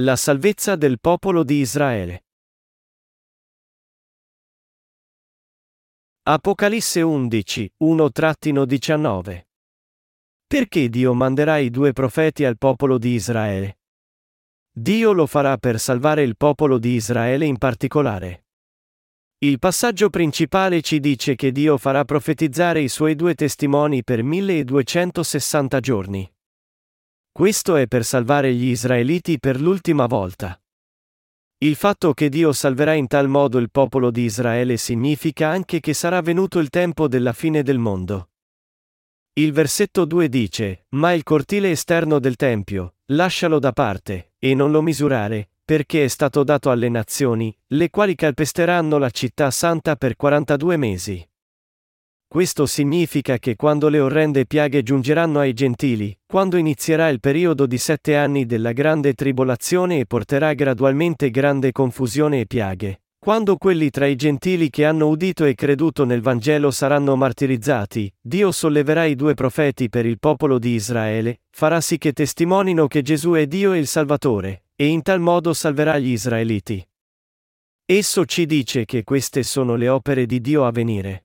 La salvezza del popolo di Israele. Apocalisse 11, 1-19. Perché Dio manderà i due profeti al popolo di Israele? Dio lo farà per salvare il popolo di Israele in particolare. Il passaggio principale ci dice che Dio farà profetizzare i suoi due testimoni per 1260 giorni. Questo è per salvare gli israeliti per l'ultima volta. Il fatto che Dio salverà in tal modo il popolo di Israele significa anche che sarà venuto il tempo della fine del mondo. Il versetto 2 dice, Ma il cortile esterno del Tempio, lascialo da parte, e non lo misurare, perché è stato dato alle nazioni, le quali calpesteranno la città santa per 42 mesi. Questo significa che quando le orrende piaghe giungeranno ai gentili, quando inizierà il periodo di sette anni della grande tribolazione e porterà gradualmente grande confusione e piaghe, quando quelli tra i gentili che hanno udito e creduto nel Vangelo saranno martirizzati, Dio solleverà i due profeti per il popolo di Israele, farà sì che testimonino che Gesù è Dio e il Salvatore, e in tal modo salverà gli israeliti. Esso ci dice che queste sono le opere di Dio a venire.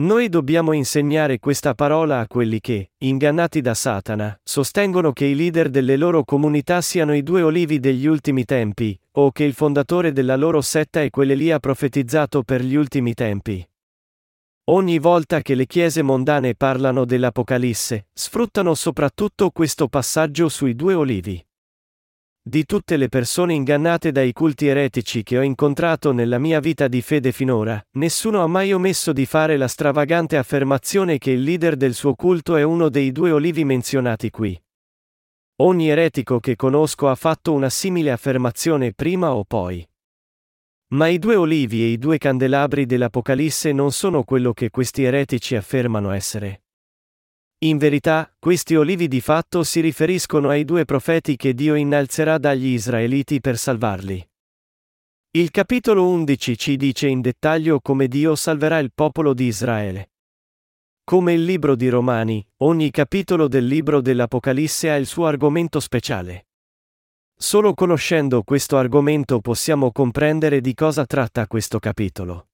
Noi dobbiamo insegnare questa parola a quelli che, ingannati da Satana, sostengono che i leader delle loro comunità siano i due olivi degli ultimi tempi, o che il fondatore della loro setta è quell'Elia profetizzato per gli ultimi tempi. Ogni volta che le chiese mondane parlano dell'Apocalisse, sfruttano soprattutto questo passaggio sui due olivi. Di tutte le persone ingannate dai culti eretici che ho incontrato nella mia vita di fede finora, nessuno ha mai omesso di fare la stravagante affermazione che il leader del suo culto è uno dei due olivi menzionati qui. Ogni eretico che conosco ha fatto una simile affermazione prima o poi. Ma i due olivi e i due candelabri dell'Apocalisse non sono quello che questi eretici affermano essere. In verità, questi olivi di fatto si riferiscono ai due profeti che Dio innalzerà dagli israeliti per salvarli. Il capitolo 11 ci dice in dettaglio come Dio salverà il popolo di Israele. Come il libro di Romani, ogni capitolo del libro dell'Apocalisse ha il suo argomento speciale. Solo conoscendo questo argomento possiamo comprendere di cosa tratta questo capitolo.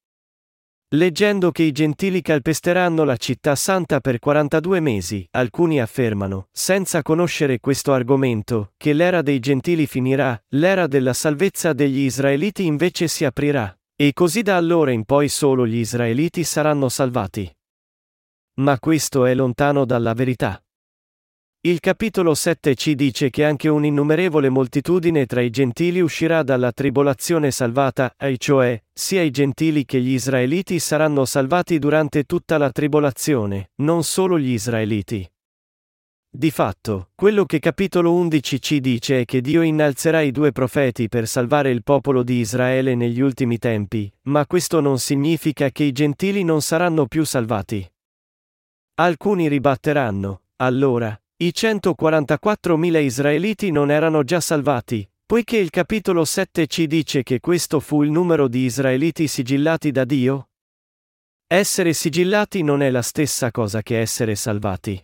Leggendo che i gentili calpesteranno la città santa per 42 mesi, alcuni affermano, senza conoscere questo argomento, che l'era dei gentili finirà, l'era della salvezza degli israeliti invece si aprirà, e così da allora in poi solo gli israeliti saranno salvati. Ma questo è lontano dalla verità. Il capitolo 7 ci dice che anche un'innumerevole moltitudine tra i gentili uscirà dalla tribolazione salvata, e cioè, sia i gentili che gli israeliti saranno salvati durante tutta la tribolazione, non solo gli israeliti. Di fatto, quello che capitolo 11 ci dice è che Dio innalzerà i due profeti per salvare il popolo di Israele negli ultimi tempi, ma questo non significa che i gentili non saranno più salvati. Alcuni ribatteranno, allora, i 144.000 israeliti non erano già salvati, poiché il capitolo 7 ci dice che questo fu il numero di israeliti sigillati da Dio? Essere sigillati non è la stessa cosa che essere salvati.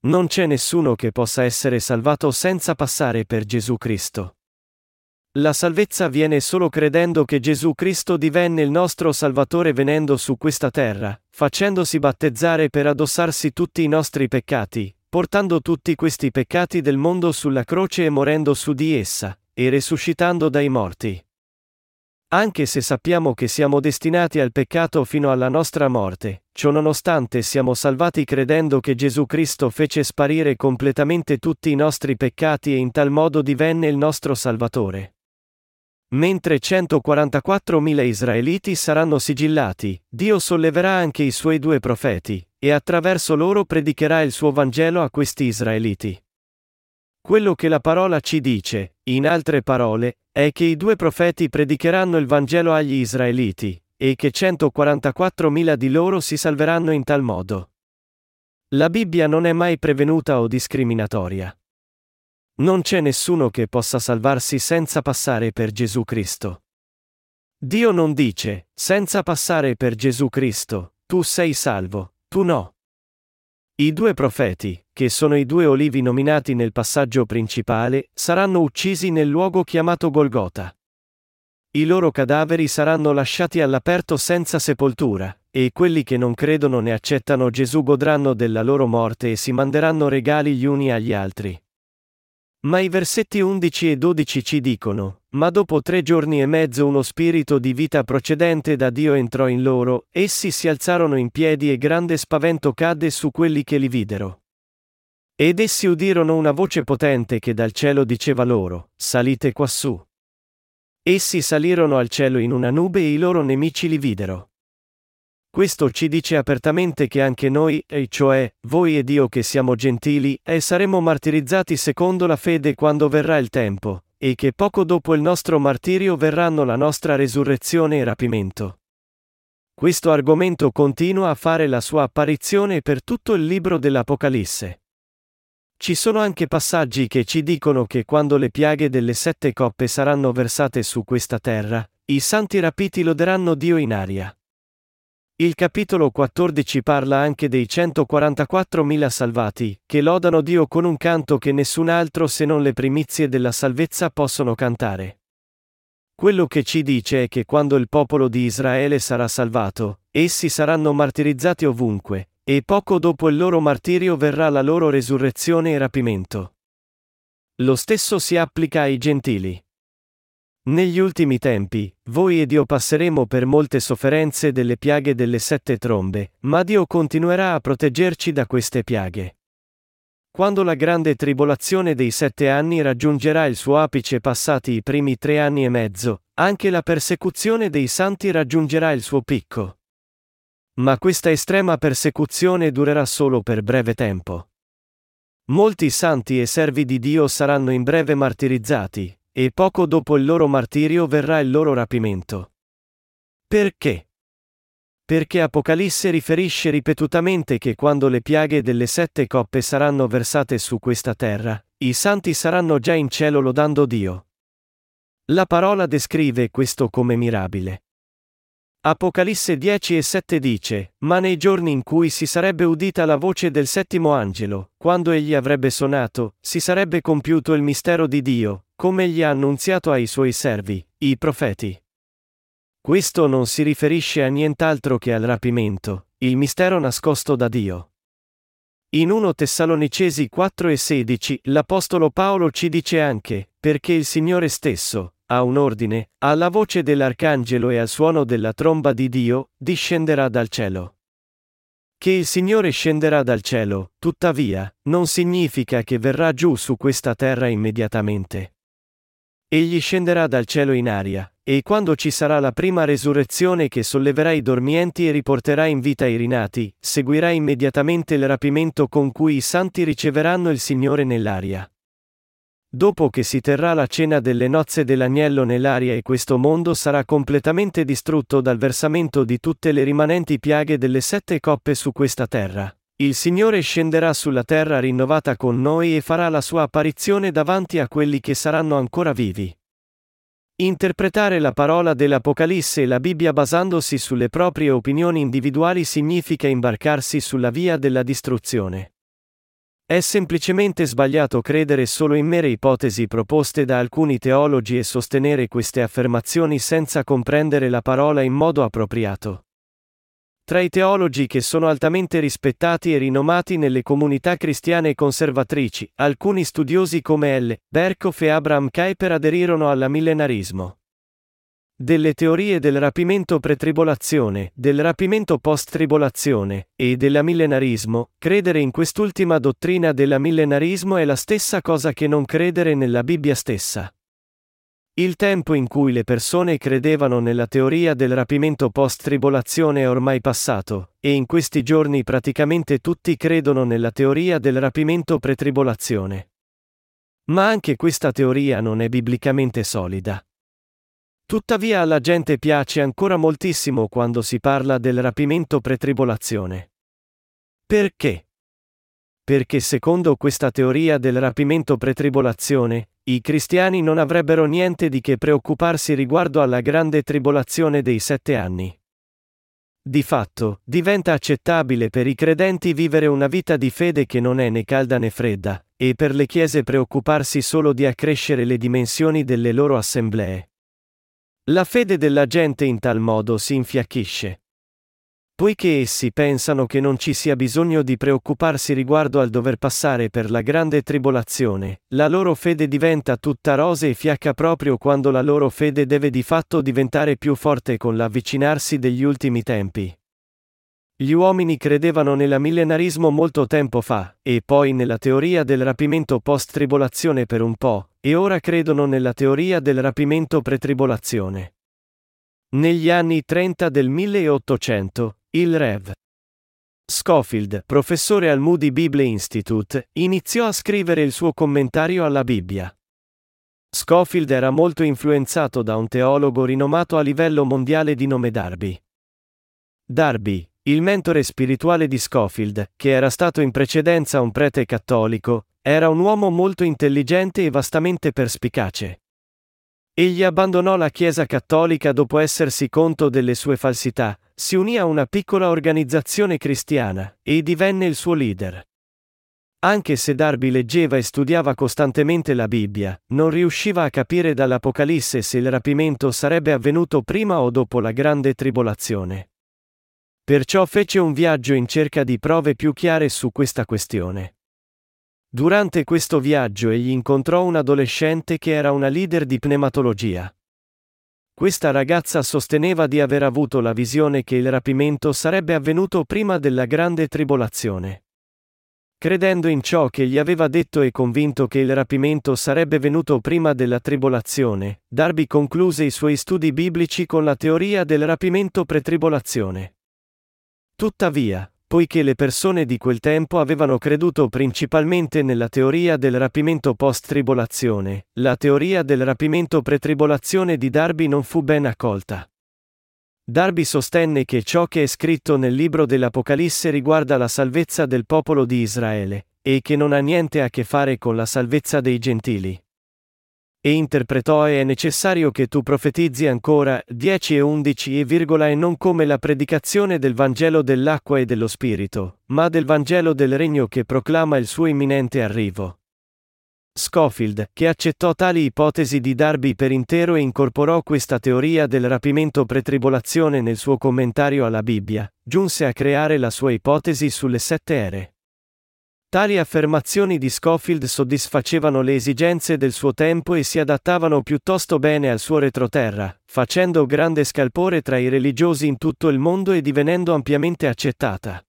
Non c'è nessuno che possa essere salvato senza passare per Gesù Cristo. La salvezza viene solo credendo che Gesù Cristo divenne il nostro Salvatore venendo su questa terra, facendosi battezzare per addossarsi tutti i nostri peccati, portando tutti questi peccati del mondo sulla croce e morendo su di essa, e resuscitando dai morti. Anche se sappiamo che siamo destinati al peccato fino alla nostra morte, ciononostante siamo salvati credendo che Gesù Cristo fece sparire completamente tutti i nostri peccati e in tal modo divenne il nostro Salvatore. Mentre 144.000 israeliti saranno sigillati, Dio solleverà anche i suoi due profeti, e attraverso loro predicherà il suo Vangelo a questi israeliti. Quello che la parola ci dice, in altre parole, è che i due profeti predicheranno il Vangelo agli israeliti, e che 144.000 di loro si salveranno in tal modo. La Bibbia non è mai prevenuta o discriminatoria. Non c'è nessuno che possa salvarsi senza passare per Gesù Cristo. Dio non dice, senza passare per Gesù Cristo, tu sei salvo, tu no. I due profeti, che sono i due olivi nominati nel passaggio principale, saranno uccisi nel luogo chiamato Golgota. I loro cadaveri saranno lasciati all'aperto senza sepoltura, e quelli che non credono né accettano Gesù godranno della loro morte e si manderanno regali gli uni agli altri. Ma i versetti 11 e 12 ci dicono, ma dopo tre giorni e mezzo uno spirito di vita procedente da Dio entrò in loro, essi si alzarono in piedi e grande spavento cadde su quelli che li videro. Ed essi udirono una voce potente che dal cielo diceva loro, salite quassù. Essi salirono al cielo in una nube e i loro nemici li videro. Questo ci dice apertamente che anche noi, e cioè, voi ed io che siamo gentili, e saremo martirizzati secondo la fede quando verrà il tempo, e che poco dopo il nostro martirio verranno la nostra resurrezione e rapimento. Questo argomento continua a fare la sua apparizione per tutto il libro dell'Apocalisse. Ci sono anche passaggi che ci dicono che quando le piaghe delle sette coppe saranno versate su questa terra, i santi rapiti loderanno Dio in aria. Il capitolo 14 parla anche dei 144.000 salvati, che lodano Dio con un canto che nessun altro se non le primizie della salvezza possono cantare. Quello che ci dice è che quando il popolo di Israele sarà salvato, essi saranno martirizzati ovunque, e poco dopo il loro martirio verrà la loro resurrezione e rapimento. Lo stesso si applica ai gentili. Negli ultimi tempi, voi ed io passeremo per molte sofferenze delle piaghe delle sette trombe, ma Dio continuerà a proteggerci da queste piaghe. Quando la grande tribolazione dei sette anni raggiungerà il suo apice passati i primi tre anni e mezzo, anche la persecuzione dei santi raggiungerà il suo picco. Ma questa estrema persecuzione durerà solo per breve tempo. Molti santi e servi di Dio saranno in breve martirizzati, e poco dopo il loro martirio verrà il loro rapimento. Perché? Perché Apocalisse riferisce ripetutamente che quando le piaghe delle sette coppe saranno versate su questa terra, i santi saranno già in cielo lodando Dio. La parola descrive questo come mirabile. Apocalisse 10 e 7 dice, Ma nei giorni in cui si sarebbe udita la voce del settimo angelo, quando egli avrebbe suonato, si sarebbe compiuto il mistero di Dio, come egli ha annunziato ai suoi servi, i profeti. Questo non si riferisce a nient'altro che al rapimento, il mistero nascosto da Dio. In 1 Tessalonicesi 4 e 16 l'Apostolo Paolo ci dice anche, perché il Signore stesso, a un ordine, alla voce dell'arcangelo e al suono della tromba di Dio, discenderà dal cielo. Che il Signore scenderà dal cielo, tuttavia, non significa che verrà giù su questa terra immediatamente. Egli scenderà dal cielo in aria, e quando ci sarà la prima resurrezione che solleverà i dormienti e riporterà in vita i rinati, seguirà immediatamente il rapimento con cui i santi riceveranno il Signore nell'aria. Dopo che si terrà la cena delle nozze dell'agnello nell'aria e questo mondo sarà completamente distrutto dal versamento di tutte le rimanenti piaghe delle sette coppe su questa terra, il Signore scenderà sulla terra rinnovata con noi e farà la sua apparizione davanti a quelli che saranno ancora vivi. Interpretare la parola dell'Apocalisse e la Bibbia basandosi sulle proprie opinioni individuali significa imbarcarsi sulla via della distruzione. È semplicemente sbagliato credere solo in mere ipotesi proposte da alcuni teologi e sostenere queste affermazioni senza comprendere la parola in modo appropriato. Tra i teologi che sono altamente rispettati e rinomati nelle comunità cristiane conservatrici, alcuni studiosi come L. Berkhoff e Abraham Kuyper aderirono all'amillenarismo delle teorie del rapimento pretribolazione, del rapimento post-tribolazione, e dell'amillenarismo, credere in quest'ultima dottrina dell'amillenarismo è la stessa cosa che non credere nella Bibbia stessa. Il tempo in cui le persone credevano nella teoria del rapimento post-tribolazione è ormai passato, e in questi giorni praticamente tutti credono nella teoria del rapimento pretribolazione. Ma anche questa teoria non è biblicamente solida. Tuttavia alla gente piace ancora moltissimo quando si parla del rapimento pretribolazione. Perché? Perché secondo questa teoria del rapimento pretribolazione, i cristiani non avrebbero niente di che preoccuparsi riguardo alla grande tribolazione dei sette anni. Di fatto, diventa accettabile per i credenti vivere una vita di fede che non è né calda né fredda, e per le chiese preoccuparsi solo di accrescere le dimensioni delle loro assemblee. La fede della gente in tal modo si infiacchisce. Poiché essi pensano che non ci sia bisogno di preoccuparsi riguardo al dover passare per la grande tribolazione, la loro fede diventa tutta rose e fiacca proprio quando la loro fede deve di fatto diventare più forte con l'avvicinarsi degli ultimi tempi. Gli uomini credevano nell'amillenarismo molto tempo fa, e poi nella teoria del rapimento post-tribolazione per un po', e ora credono nella teoria del rapimento pre-tribolazione. Negli anni 30 del 1800, il Rev. Schofield, professore al Moody Bible Institute, iniziò a scrivere il suo commentario alla Bibbia. Schofield era molto influenzato da un teologo rinomato a livello mondiale di nome Darby. Darby, il mentore spirituale di Schofield, che era stato in precedenza un prete cattolico, era un uomo molto intelligente e vastamente perspicace. Egli abbandonò la Chiesa cattolica dopo essersi conto delle sue falsità, si unì a una piccola organizzazione cristiana, e divenne il suo leader. Anche se Darby leggeva e studiava costantemente la Bibbia, non riusciva a capire dall'Apocalisse se il rapimento sarebbe avvenuto prima o dopo la grande tribolazione. Perciò fece un viaggio in cerca di prove più chiare su questa questione. Durante questo viaggio egli incontrò un adolescente che era una leader di pneumatologia. Questa ragazza sosteneva di aver avuto la visione che il rapimento sarebbe avvenuto prima della grande tribolazione. Credendo in ciò che gli aveva detto e convinto che il rapimento sarebbe venuto prima della tribolazione, Darby concluse i suoi studi biblici con la teoria del rapimento pretribolazione. Tuttavia, poiché le persone di quel tempo avevano creduto principalmente nella teoria del rapimento post-tribolazione, la teoria del rapimento pre-tribolazione di Darby non fu ben accolta. Darby sostenne che ciò che è scritto nel libro dell'Apocalisse riguarda la salvezza del popolo di Israele, e che non ha niente a che fare con la salvezza dei gentili. E interpretò è necessario che tu profetizzi ancora 10 e 11 e virgola e non come la predicazione del Vangelo dell'acqua e dello Spirito, ma del Vangelo del Regno che proclama il suo imminente arrivo. Scofield, che accettò tali ipotesi di Darby per intero e incorporò questa teoria del rapimento pretribolazione nel suo commentario alla Bibbia, giunse a creare la sua ipotesi sulle sette ere. Tali affermazioni di Scofield soddisfacevano le esigenze del suo tempo e si adattavano piuttosto bene al suo retroterra, facendo grande scalpore tra i religiosi in tutto il mondo e divenendo ampiamente accettata.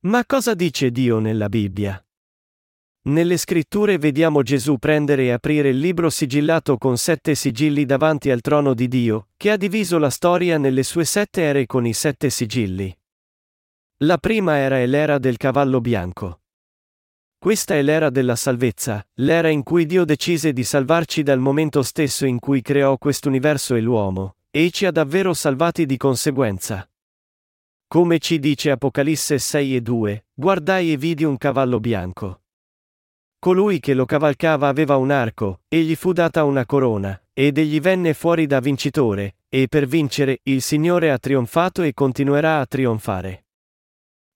Ma cosa dice Dio nella Bibbia? Nelle scritture vediamo Gesù prendere e aprire il libro sigillato con sette sigilli davanti al trono di Dio, che ha diviso la storia nelle sue sette ere con i sette sigilli. La prima era l'era del cavallo bianco. Questa è l'era della salvezza, l'era in cui Dio decise di salvarci dal momento stesso in cui creò quest'universo e l'uomo, e ci ha davvero salvati di conseguenza. Come ci dice Apocalisse 6 e 2, guardai e vidi un cavallo bianco. Colui che lo cavalcava aveva un arco, e gli fu data una corona, ed egli venne fuori da vincitore, e per vincere il Signore ha trionfato e continuerà a trionfare.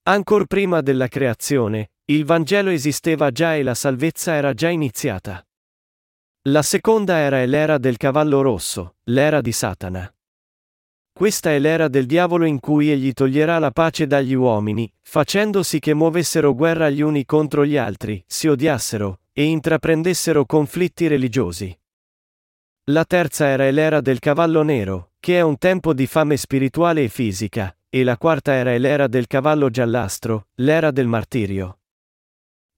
Ancor prima della creazione, il Vangelo esisteva già e la salvezza era già iniziata. La seconda era è l'era del cavallo rosso, l'era di Satana. Questa è l'era del diavolo in cui egli toglierà la pace dagli uomini, facendo sì che muovessero guerra gli uni contro gli altri, si odiassero, e intraprendessero conflitti religiosi. La terza era è l'era del cavallo nero, che è un tempo di fame spirituale e fisica, e la quarta era è l'era del cavallo giallastro, l'era del martirio.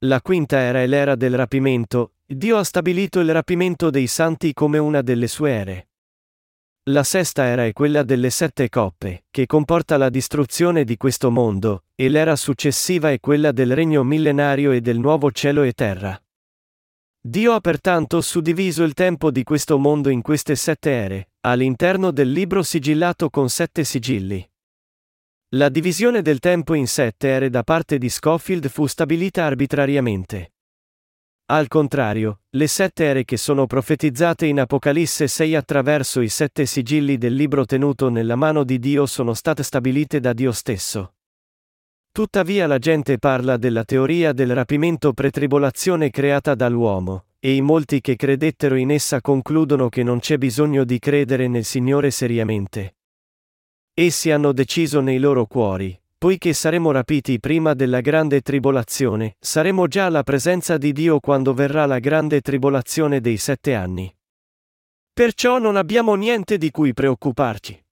La quinta era è l'era del rapimento, Dio ha stabilito il rapimento dei santi come una delle sue ere. La sesta era è quella delle sette coppe, che comporta la distruzione di questo mondo, e l'era successiva è quella del regno millenario e del nuovo cielo e terra. Dio ha pertanto suddiviso il tempo di questo mondo in queste sette ere, all'interno del libro sigillato con sette sigilli. La divisione del tempo in sette ere da parte di Scofield fu stabilita arbitrariamente. Al contrario, le sette ere che sono profetizzate in Apocalisse 6 attraverso i sette sigilli del libro tenuto nella mano di Dio sono state stabilite da Dio stesso. Tuttavia la gente parla della teoria del rapimento pretribolazione creata dall'uomo, e i molti che credettero in essa concludono che non c'è bisogno di credere nel Signore seriamente. Essi hanno deciso nei loro cuori, poiché saremo rapiti prima della grande tribolazione, saremo già alla presenza di Dio quando verrà la grande tribolazione dei sette anni. Perciò non abbiamo niente di cui preoccuparci.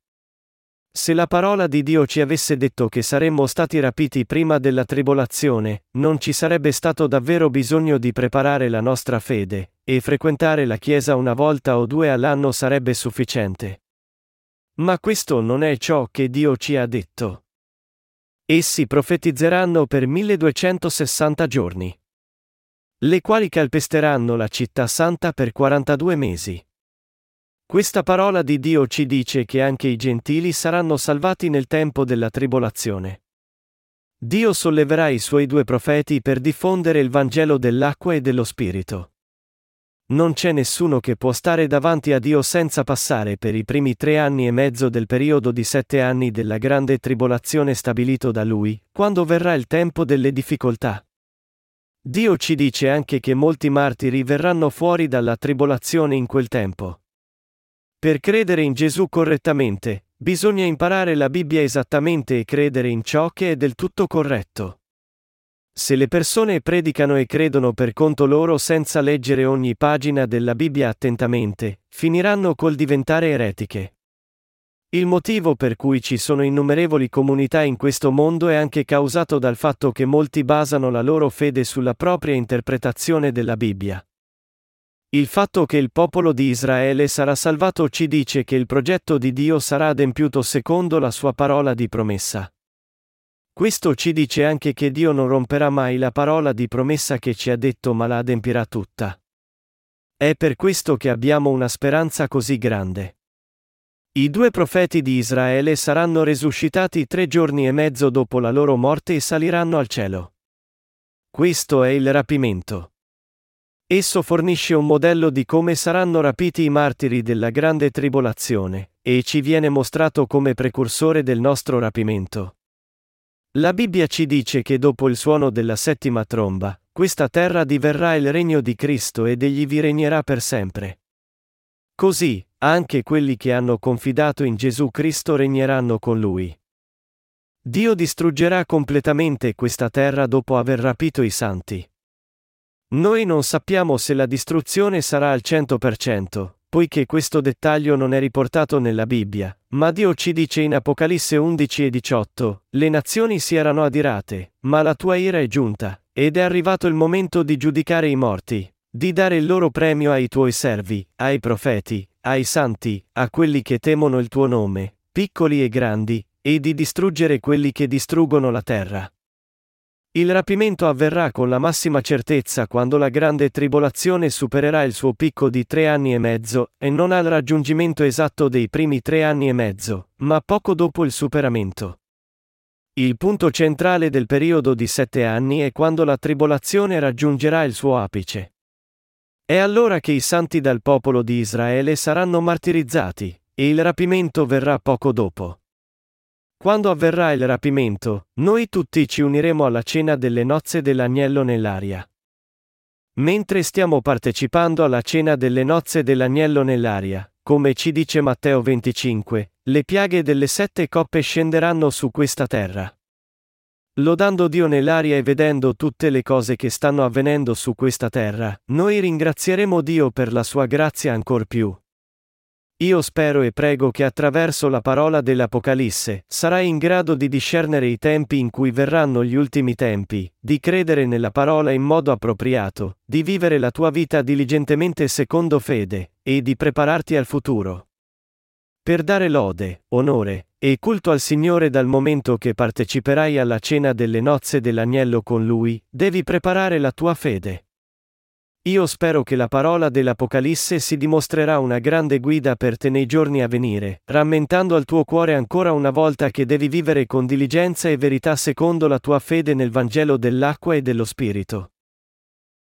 Se la parola di Dio ci avesse detto che saremmo stati rapiti prima della tribolazione, non ci sarebbe stato davvero bisogno di preparare la nostra fede, e frequentare la Chiesa una volta o due all'anno sarebbe sufficiente. Ma questo non è ciò che Dio ci ha detto. Essi profetizzeranno per 1260 giorni. Le quali calpesteranno la città santa per 42 mesi. Questa parola di Dio ci dice che anche i gentili saranno salvati nel tempo della tribolazione. Dio solleverà i suoi due profeti per diffondere il Vangelo dell'acqua e dello Spirito. Non c'è nessuno che può stare davanti a Dio senza passare per i primi tre anni e mezzo del periodo di sette anni della grande tribolazione stabilito da Lui, quando verrà il tempo delle difficoltà. Dio ci dice anche che molti martiri verranno fuori dalla tribolazione in quel tempo. Per credere in Gesù correttamente, bisogna imparare la Bibbia esattamente e credere in ciò che è del tutto corretto. Se le persone predicano e credono per conto loro senza leggere ogni pagina della Bibbia attentamente, finiranno col diventare eretiche. Il motivo per cui ci sono innumerevoli comunità in questo mondo è anche causato dal fatto che molti basano la loro fede sulla propria interpretazione della Bibbia. Il fatto che il popolo di Israele sarà salvato ci dice che il progetto di Dio sarà adempiuto secondo la sua parola di promessa. Questo ci dice anche che Dio non romperà mai la parola di promessa che ci ha detto ma la adempirà tutta. È per questo che abbiamo una speranza così grande. I due profeti di Israele saranno resuscitati tre giorni e mezzo dopo la loro morte e saliranno al cielo. Questo è il rapimento. Esso fornisce un modello di come saranno rapiti i martiri della grande tribolazione, e ci viene mostrato come precursore del nostro rapimento. La Bibbia ci dice che dopo il suono della settima tromba, questa terra diverrà il regno di Cristo ed egli vi regnerà per sempre. Così, anche quelli che hanno confidato in Gesù Cristo regneranno con lui. Dio distruggerà completamente questa terra dopo aver rapito i santi. Noi non sappiamo se la distruzione sarà al 100%, poiché questo dettaglio non è riportato nella Bibbia, ma Dio ci dice in Apocalisse 11 e 18, le nazioni si erano adirate, ma la tua ira è giunta, ed è arrivato il momento di giudicare i morti, di dare il loro premio ai tuoi servi, ai profeti, ai santi, a quelli che temono il tuo nome, piccoli e grandi, e di distruggere quelli che distruggono la terra. Il rapimento avverrà con la massima certezza quando la grande tribolazione supererà il suo picco di tre anni e mezzo, e non al raggiungimento esatto dei primi tre anni e mezzo, ma poco dopo il superamento. Il punto centrale del periodo di sette anni è quando la tribolazione raggiungerà il suo apice. È allora che i santi dal popolo di Israele saranno martirizzati, e il rapimento verrà poco dopo. Quando avverrà il rapimento, noi tutti ci uniremo alla cena delle nozze dell'agnello nell'aria. Mentre stiamo partecipando alla cena delle nozze dell'agnello nell'aria, come ci dice Matteo 25, le piaghe delle sette coppe scenderanno su questa terra. Lodando Dio nell'aria e vedendo tutte le cose che stanno avvenendo su questa terra, noi ringrazieremo Dio per la sua grazia ancor più, io spero e prego che attraverso la parola dell'Apocalisse sarai in grado di discernere i tempi in cui verranno gli ultimi tempi, di credere nella parola in modo appropriato, di vivere la tua vita diligentemente secondo fede, e di prepararti al futuro. Per dare lode, onore e culto al Signore dal momento che parteciperai alla cena delle nozze dell'agnello con Lui, devi preparare la tua fede. Io spero che la parola dell'Apocalisse si dimostrerà una grande guida per te nei giorni a venire, rammentando al tuo cuore ancora una volta che devi vivere con diligenza e verità secondo la tua fede nel Vangelo dell'acqua e dello Spirito.